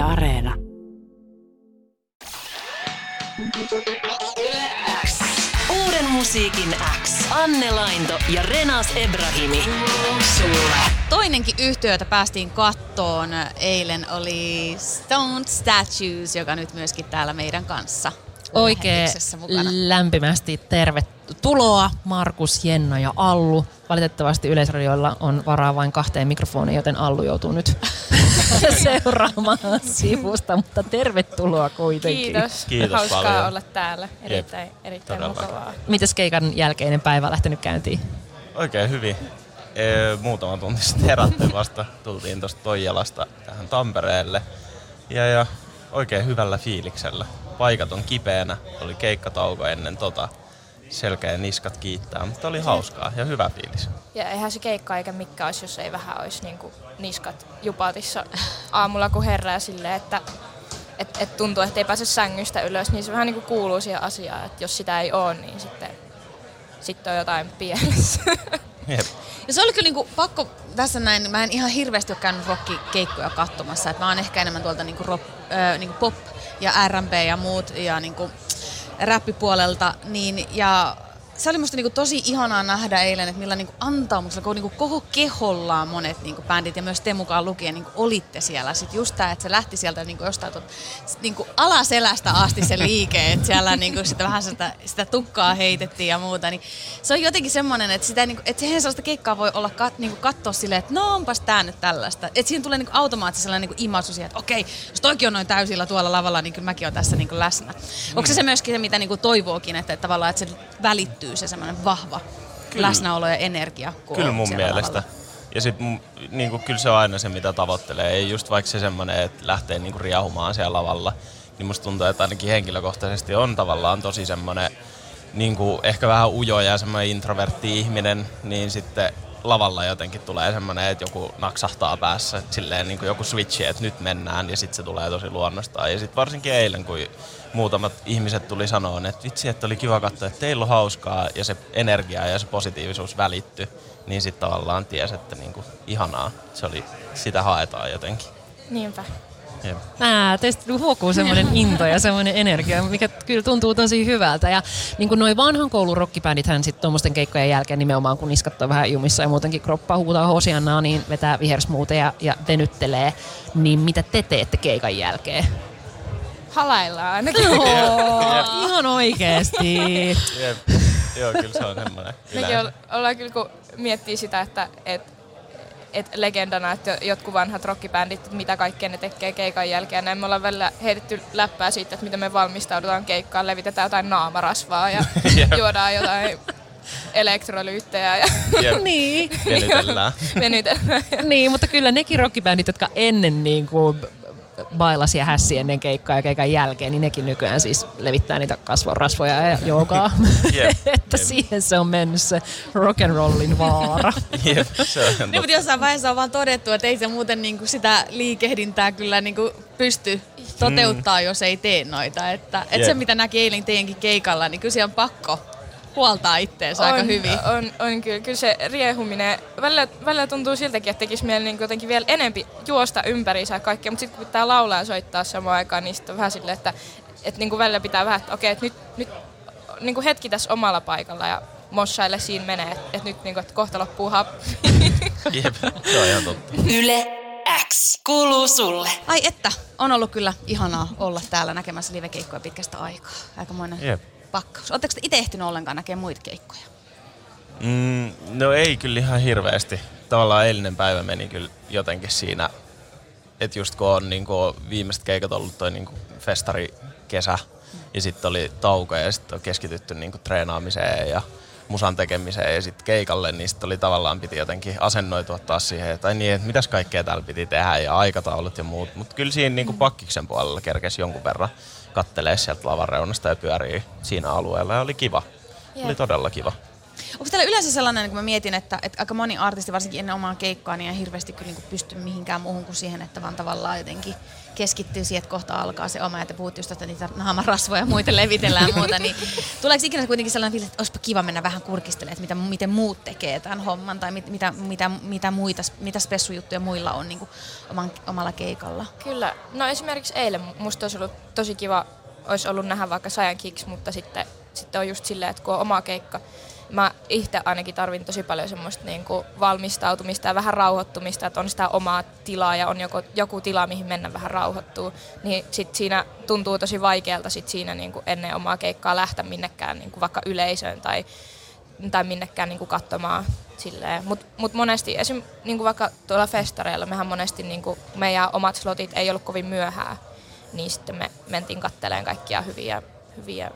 Yle Areena. Uuden musiikin X. Anne Lainto ja Renas Ebrahimi. Sulle. Toinenkin yhtiö, jota päästiin kattoon eilen, oli Stone Statues, joka nyt myöskin täällä meidän kanssa Oikein lämpimästi tervetuloa Markus, Jenna ja Allu. Valitettavasti Yleisradioilla on varaa vain kahteen mikrofoniin, joten Allu joutuu nyt seuraamaan sivusta, mutta tervetuloa kuitenkin. Kiitos. Kiitos Hauskaa paljon. olla täällä. Erittäin, erittäin Todellakin. mukavaa. Mites keikan jälkeinen päivä lähtenyt käyntiin? Oikein hyvin. Ee, muutama tunti sitten herättiin vasta. Tultiin tuosta Toijalasta tähän Tampereelle. Ja, ja oikein hyvällä fiiliksellä. Paikat on kipeänä. Oli keikkatauko ennen tota. Selkeä niskat kiittää, mutta oli hauskaa ja hyvä fiilis. Ja eihän se keikka eikä mikä olisi, jos ei vähän olisi niinku niskat jupatissa aamulla, kun herää silleen, että et, et tuntuu, että ei pääse sängystä ylös, niin se vähän niinku kuuluu siihen asiaan, että jos sitä ei ole, niin sitten, sitten on jotain pielessä. Jep. Ja se oli kyllä niinku pakko tässä näin, mä en ihan hirveästi ole käynyt rockikeikkoja katsomassa, että mä oon ehkä enemmän tuolta niinku rock, niinku pop ja R&B ja muut ja niinku räppipuolelta, niin ja se oli musta niinku tosi ihanaa nähdä eilen, että millä niinku antaumuksella, kun niinku koko kehollaan monet niinku bändit ja myös te mukaan lukien niinku olitte siellä. Sitten just tää, että se lähti sieltä niinku jostain tuot, niinku alaselästä asti se liike, että siellä niinku sitä vähän sitä, sitä tukkaa heitettiin ja muuta. Niin se on jotenkin semmoinen, että, sitä, niinku, että siihen sellaista keikkaa voi olla kat, niinku katsoa silleen, että no onpas tää nyt tällaista. Että siihen tulee niinku automaattisesti sellainen niinku imasu siihen, että okei, jos toikin on noin täysillä tuolla lavalla, niin kyllä mäkin olen tässä niinku läsnä. Onko se se myöskin se, mitä niinku toivookin, että, että tavallaan että se välittyy se semmoinen vahva Kyllä. läsnäolo ja energia? Kyllä mun mielestä. lavalla? Ja sit mun- niinku, kyllä se on aina se, mitä tavoittelee. Ei just vaikka se semmonen, että lähtee niinku riahumaan siellä lavalla. Niin musta tuntuu, että ainakin henkilökohtaisesti on tavallaan tosi semmonen niinku, ehkä vähän ujo ja semmoinen introvertti ihminen, niin sitten lavalla jotenkin tulee semmoinen, että joku naksahtaa päässä, että silleen niin kuin joku switchi, että nyt mennään ja sitten se tulee tosi luonnostaan. Ja sitten varsinkin eilen, kun muutamat ihmiset tuli sanoa, että vitsi, että oli kiva katsoa, että teillä on hauskaa ja se energia ja se positiivisuus välitty, niin sitten tavallaan ties, että niin kuin ihanaa. Se oli, sitä haetaan jotenkin. Niinpä. Jep. Ää, teistä huokuu semmoinen into ja semmoinen energia, mikä kyllä tuntuu tosi hyvältä. Ja niin kuin noi vanhan koulun rockibändithän sitten tuommoisten keikkojen jälkeen nimenomaan, kun niskat on vähän jumissa ja muutenkin kroppa huutaa hosiannaa, niin vetää vihersmuuteja ja venyttelee. Niin mitä te teette keikan jälkeen? Halaillaan ainakin. Oh, ihan oikeesti. Jep. Joo, kyllä se on semmoinen. Mekin olla- ollaan kyllä, kun miettii sitä, että et, et legendana, että jotkut vanhat rockibändit, mitä kaikkea ne tekee keikan jälkeen. Näin me ollaan välillä heitetty läppää siitä, että miten me valmistaudutaan keikkaan, levitetään jotain naamarasvaa ja juodaan jotain elektrolyyttejä ja Jep. niin. Venytellään. venytellään. niin, mutta kyllä nekin rockibändit, jotka ennen niin kuin bailasi ja hässi ennen keikkaa ja keikan jälkeen, niin nekin nykyään siis levittää niitä kasvorasvoja ja joogaa. Jep. että Jep. siihen se on mennyt se rock and rollin vaara. Jep, se on Niin, mutta jossain vaiheessa on vaan todettu, että ei se muuten niinku sitä liikehdintää kyllä niinku pysty toteuttaa, jos ei tee noita. Että, et Jep. se, mitä näki eilen teidänkin keikalla, niin kyllä se on pakko huoltaa itteensä aika hyvin. On, on kyllä, kyllä se riehuminen, välillä, välillä tuntuu siltäkin, että tekisi mieli niin jotenkin vielä enempi juosta ympäriinsä ja kaikkea, mutta sitten kun pitää laulaa ja soittaa samaan aikaan, niin sitten on vähän silleen, että, että niin kuin välillä pitää vähän, että okei, että nyt, nyt niin kuin hetki tässä omalla paikalla ja mossaille siinä menee, että, että nyt niin kuin, että kohta loppuu happi. Jep, se on ihan totta. Yle X kuuluu sulle. Ai että, on ollut kyllä ihanaa olla täällä näkemässä livekeikkoja pitkästä aikaa. Aikamoinen Jep. Pakkaus. Oletteko te itse ehtinyt ollenkaan näkemään muita keikkoja? Mm, no ei kyllä ihan hirveästi. Tavallaan eilinen päivä meni kyllä jotenkin siinä, että just kun on niin kuin viimeiset keikat ollut toi niin kuin festari kesä ja sitten oli tauko ja sitten on keskitytty niin kuin treenaamiseen ja musan tekemiseen ja sitten keikalle, niin sitten oli tavallaan piti jotenkin asennoitua taas siihen, että ai niin, että mitäs kaikkea täällä piti tehdä ja aikataulut ja muut. Mutta kyllä siinä niin pakkiksen puolella kerkesi jonkun verran kattelee sieltä lavan reunasta ja pyörii siinä alueella ja oli kiva. Oli Jep. todella kiva. Onko teillä yleensä sellainen, kun mä mietin, että, että aika moni artisti, varsinkin ennen omaa keikkaa, niin ei hirveästi kyllä niin pysty mihinkään muuhun kuin siihen, että vaan tavallaan jotenkin keskittyy siihen, että kohta alkaa se oma, ja te puhutte just, että niitä naamarasvoja ja muita levitellään ja muuta, niin tuleeko ikinä kuitenkin sellainen fiilis, että olisipa kiva mennä vähän kurkistelemaan, että mitä, miten muut tekee tämän homman, tai mit, mitä, mitä, mitä, muita, mitä spessujuttuja muilla on niin kuin oman, omalla keikalla? Kyllä. No esimerkiksi eilen musta olisi ollut tosi kiva, olisi ollut nähdä vaikka Sajan Kicks, mutta sitten, sitten on just silleen, että kun on oma keikka, mä itse ainakin tarvin tosi paljon semmoista niin kuin valmistautumista ja vähän rauhoittumista, että on sitä omaa tilaa ja on joku, joku tila, mihin mennä vähän rauhoittuu, niin sit siinä tuntuu tosi vaikealta sit siinä niin kuin ennen omaa keikkaa lähteä minnekään niin kuin vaikka yleisöön tai, tai minnekään niin kuin katsomaan Mutta mut monesti, esim. Niin kuin vaikka tuolla festareilla, mehän monesti niin kuin meidän omat slotit ei ollut kovin myöhään, niin sitten me mentiin katteleen kaikkia hyviä, hyviä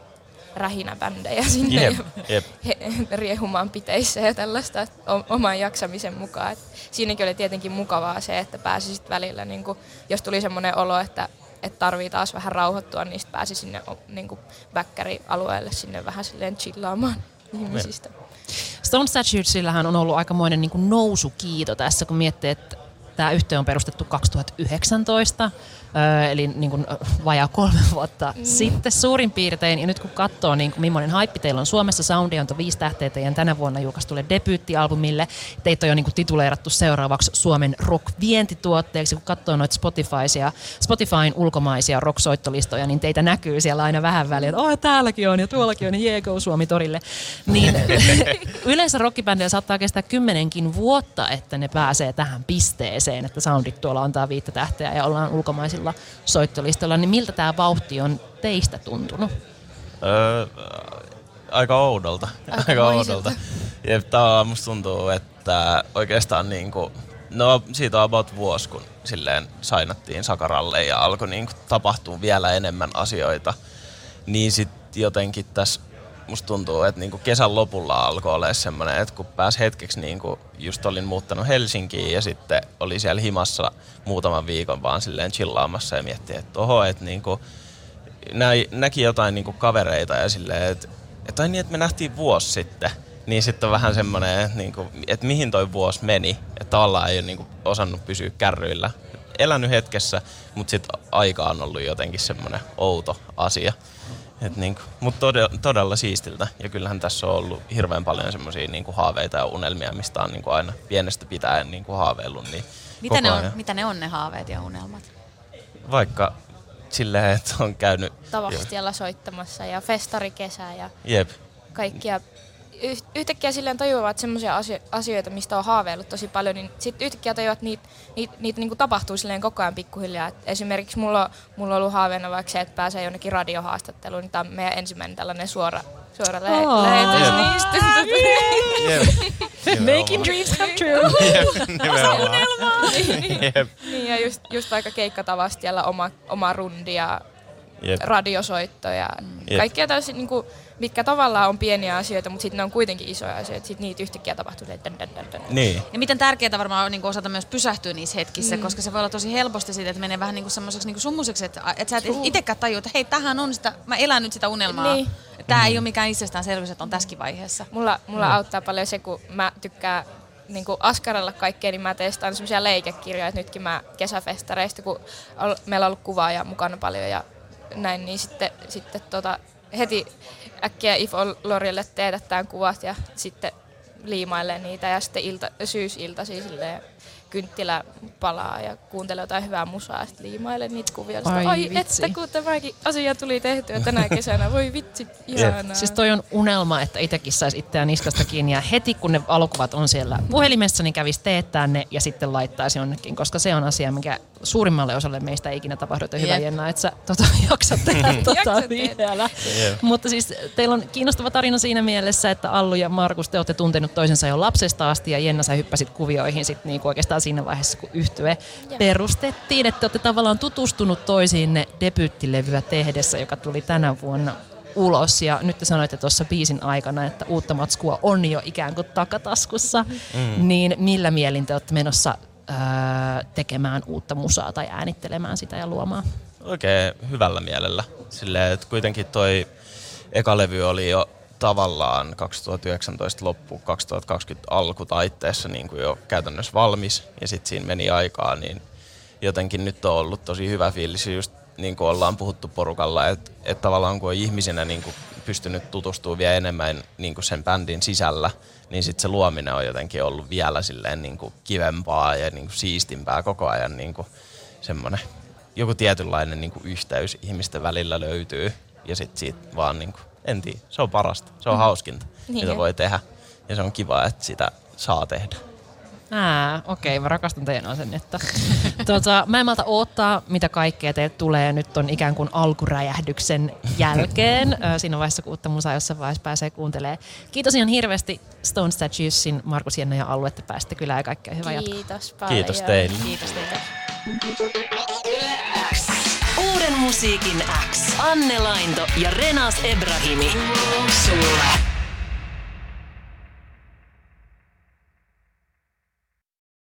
rähinäbändejä sinne Jep, ja jep. he, riehumaan piteissä ja tällaista oman jaksamisen mukaan. Et siinäkin oli tietenkin mukavaa se, että pääsi sit välillä, niin kun, jos tuli semmoinen olo, että että tarvii taas vähän rauhoittua, niin pääsi sinne niin väkkärialueelle sinne vähän silleen chillaamaan ihmisistä. Stone Statuesillähän on ollut aikamoinen niin nousukiito tässä, kun miettii, että tämä yhtiö on perustettu 2019 eli niin kuin vajaa kolme vuotta mm. sitten suurin piirtein. Ja nyt kun katsoo, niin kuin millainen haippi teillä on Suomessa, Soundi on viisi tähteä teidän tänä vuonna julkaistulle debyyttialbumille. Teitä on jo niin kuin tituleerattu seuraavaksi Suomen rock-vientituotteeksi. Kun katsoo noita Spotifysia, Spotifyn ulkomaisia rock-soittolistoja, niin teitä näkyy siellä aina vähän väliin, että oh, täälläkin on ja tuollakin on, ja jee, go Suomi torille. Niin yleensä rockibändejä saattaa kestää kymmenenkin vuotta, että ne pääsee tähän pisteeseen, että soundit tuolla antaa viittä tähteä ja ollaan ulkomaisilla tuolla soittolistalla, niin miltä tämä vauhti on teistä tuntunut? Öö, aika oudolta. Aika, aika oudolta. Ja tää musta tuntuu, että oikeastaan niinku, no siitä on about vuosi, kun silleen sainattiin Sakaralle ja alkoi niinku tapahtua vielä enemmän asioita. Niin sitten jotenkin tässä musta tuntuu, että niinku kesän lopulla alkoi olla semmoinen, että kun pääsi hetkeksi, niinku, just olin muuttanut Helsinkiin ja sitten oli siellä himassa muutaman viikon vaan silleen chillaamassa ja miettii, että oho, että niinku, nä, näki jotain niinku kavereita ja silleen, että, että niin, että me nähtiin vuosi sitten. Niin sitten on vähän semmoinen, että, niinku, että mihin toi vuosi meni, että tavallaan ei ole niinku osannut pysyä kärryillä. Elänyt hetkessä, mutta sitten aika on ollut jotenkin semmoinen outo asia. Et niinku, mutta todella, todella siistiltä. Ja kyllähän tässä on ollut hirveän paljon semmoisia niinku haaveita ja unelmia, mistä on niinku aina pienestä pitäen niinku haaveillut. Niin mitä, ne on, mitä ne on ne haaveet ja unelmat? Vaikka silleen, että on käynyt... Tavastialla soittamassa ja festarikesä ja Jep. kaikkia yhtäkkiä silleen tajuavat semmoisia asioita, mistä on haaveillut tosi paljon, niin sitten yhtäkkiä tajuavat, että niitä, niitä, niitä niinku tapahtuu silleen koko ajan pikkuhiljaa. Et esimerkiksi mulla, mulla on ollut haaveena vaikka se, että pääsee jonnekin radiohaastatteluun, niin tämä on meidän ensimmäinen tällainen suora, suora lähe- oh, lähetys yeah. niistä. Yeah. Making dreams come true. Yep, niin, ja just, just vaikka keikkatavastialla oma, oma rundi ja yep. radiosoitto ja yep. kaikkia täysin niin kuin, mitkä tavallaan on pieniä asioita, mutta sitten ne on kuitenkin isoja asioita. Sitten niitä yhtäkkiä tapahtuu. Dän, dän, dän, dän. Niin. Ja miten tärkeää varmaan on niin osata myös pysähtyä niissä hetkissä, mm. koska se voi olla tosi helposti siitä, että menee vähän niin semmoiseksi niin summuseksi, että, että sä et itsekään tajua, että hei, tähän on sitä, mä elän nyt sitä unelmaa. Niin. Tämä mm. ei ole mikään itsestäänselvyys, että on tässäkin vaiheessa. Mulla, mulla mm. auttaa paljon se, kun mä tykkään niin kuin askarella kaikkea, niin mä testaan semmoisia leikekirjoja, että nytkin mä kesäfestareista, kun meillä on ollut kuvaa mukana paljon ja näin, niin sitten, sitten tota, heti äkkiä If Lorille teetättään kuvat ja sitten liimailee niitä ja sitten ilta, syysilta silleen kynttilä palaa ja kuuntelee jotain hyvää musaa ja sitten liimailee niitä kuvia. Ai, Ai vitsi. että kun tämäkin asia tuli tehtyä tänä kesänä, voi vitsi, ihanaa. Siis toi on unelma, että itsekin saisi itseään niskasta kiinni ja heti kun ne valokuvat on siellä puhelimessa, niin kävisi teettää ne ja sitten laittaisi jonnekin, koska se on asia, mikä suurimmalle osalle meistä ei ikinä tapahdu, että hyvä Jenna, että sä tota, jaksat tehdä tota vielä. Mutta siis teillä on kiinnostava tarina siinä mielessä, että Allu ja Markus, te olette tuntenut toisensa jo lapsesta asti ja Jenna, sä hyppäsit kuvioihin sitten niinku oikeastaan siinä vaiheessa, kun yhtye perustettiin, että olette tavallaan tutustunut toisiinne debyyttilevyä tehdessä, joka tuli tänä vuonna ulos. Ja nyt te sanoitte tuossa biisin aikana, että uutta matskua on jo ikään kuin takataskussa. Mm. Niin millä mielin te olette menossa öö, tekemään uutta musaa tai äänittelemään sitä ja luomaan? Oikein hyvällä mielellä. Silleen, että kuitenkin toi eka levy oli jo tavallaan 2019 loppu, 2020 alku taitteessa niin kuin jo käytännössä valmis ja sitten siinä meni aikaa, niin jotenkin nyt on ollut tosi hyvä fiilis just niin kuin ollaan puhuttu porukalla, että, että tavallaan kun on ihmisenä niin kuin pystynyt tutustumaan vielä enemmän niin kuin sen bändin sisällä, niin sitten se luominen on jotenkin ollut vielä silleen niin kuin kivempaa ja niin kuin siistimpää koko ajan niin kuin semmoinen joku tietynlainen niin kuin yhteys ihmisten välillä löytyy ja sitten siitä vaan niin kuin, en tiedä, se on parasta, se on mm. hauskinta, niin. mitä voi tehdä ja se on kiva, että sitä saa tehdä. Ää, okei, mä rakastan teidän asennetta. tota, mä en malta odottaa, mitä kaikkea teille tulee nyt on ikään kuin alkuräjähdyksen jälkeen. Siinä vaiheessa, kun uutta musaa jossain vaiheessa pääsee kuuntelemaan. Kiitos ihan hirveästi Stone Statuesin, Markus Jenna ja Alue, että pääsitte kyllä ja kaikkea hyvää jatkoa. Kiitos paljon. Kiitos teille. Kiitos teille. Uuden musiikin X. Anne Lainto ja Renas Ebrahimi. Sulle.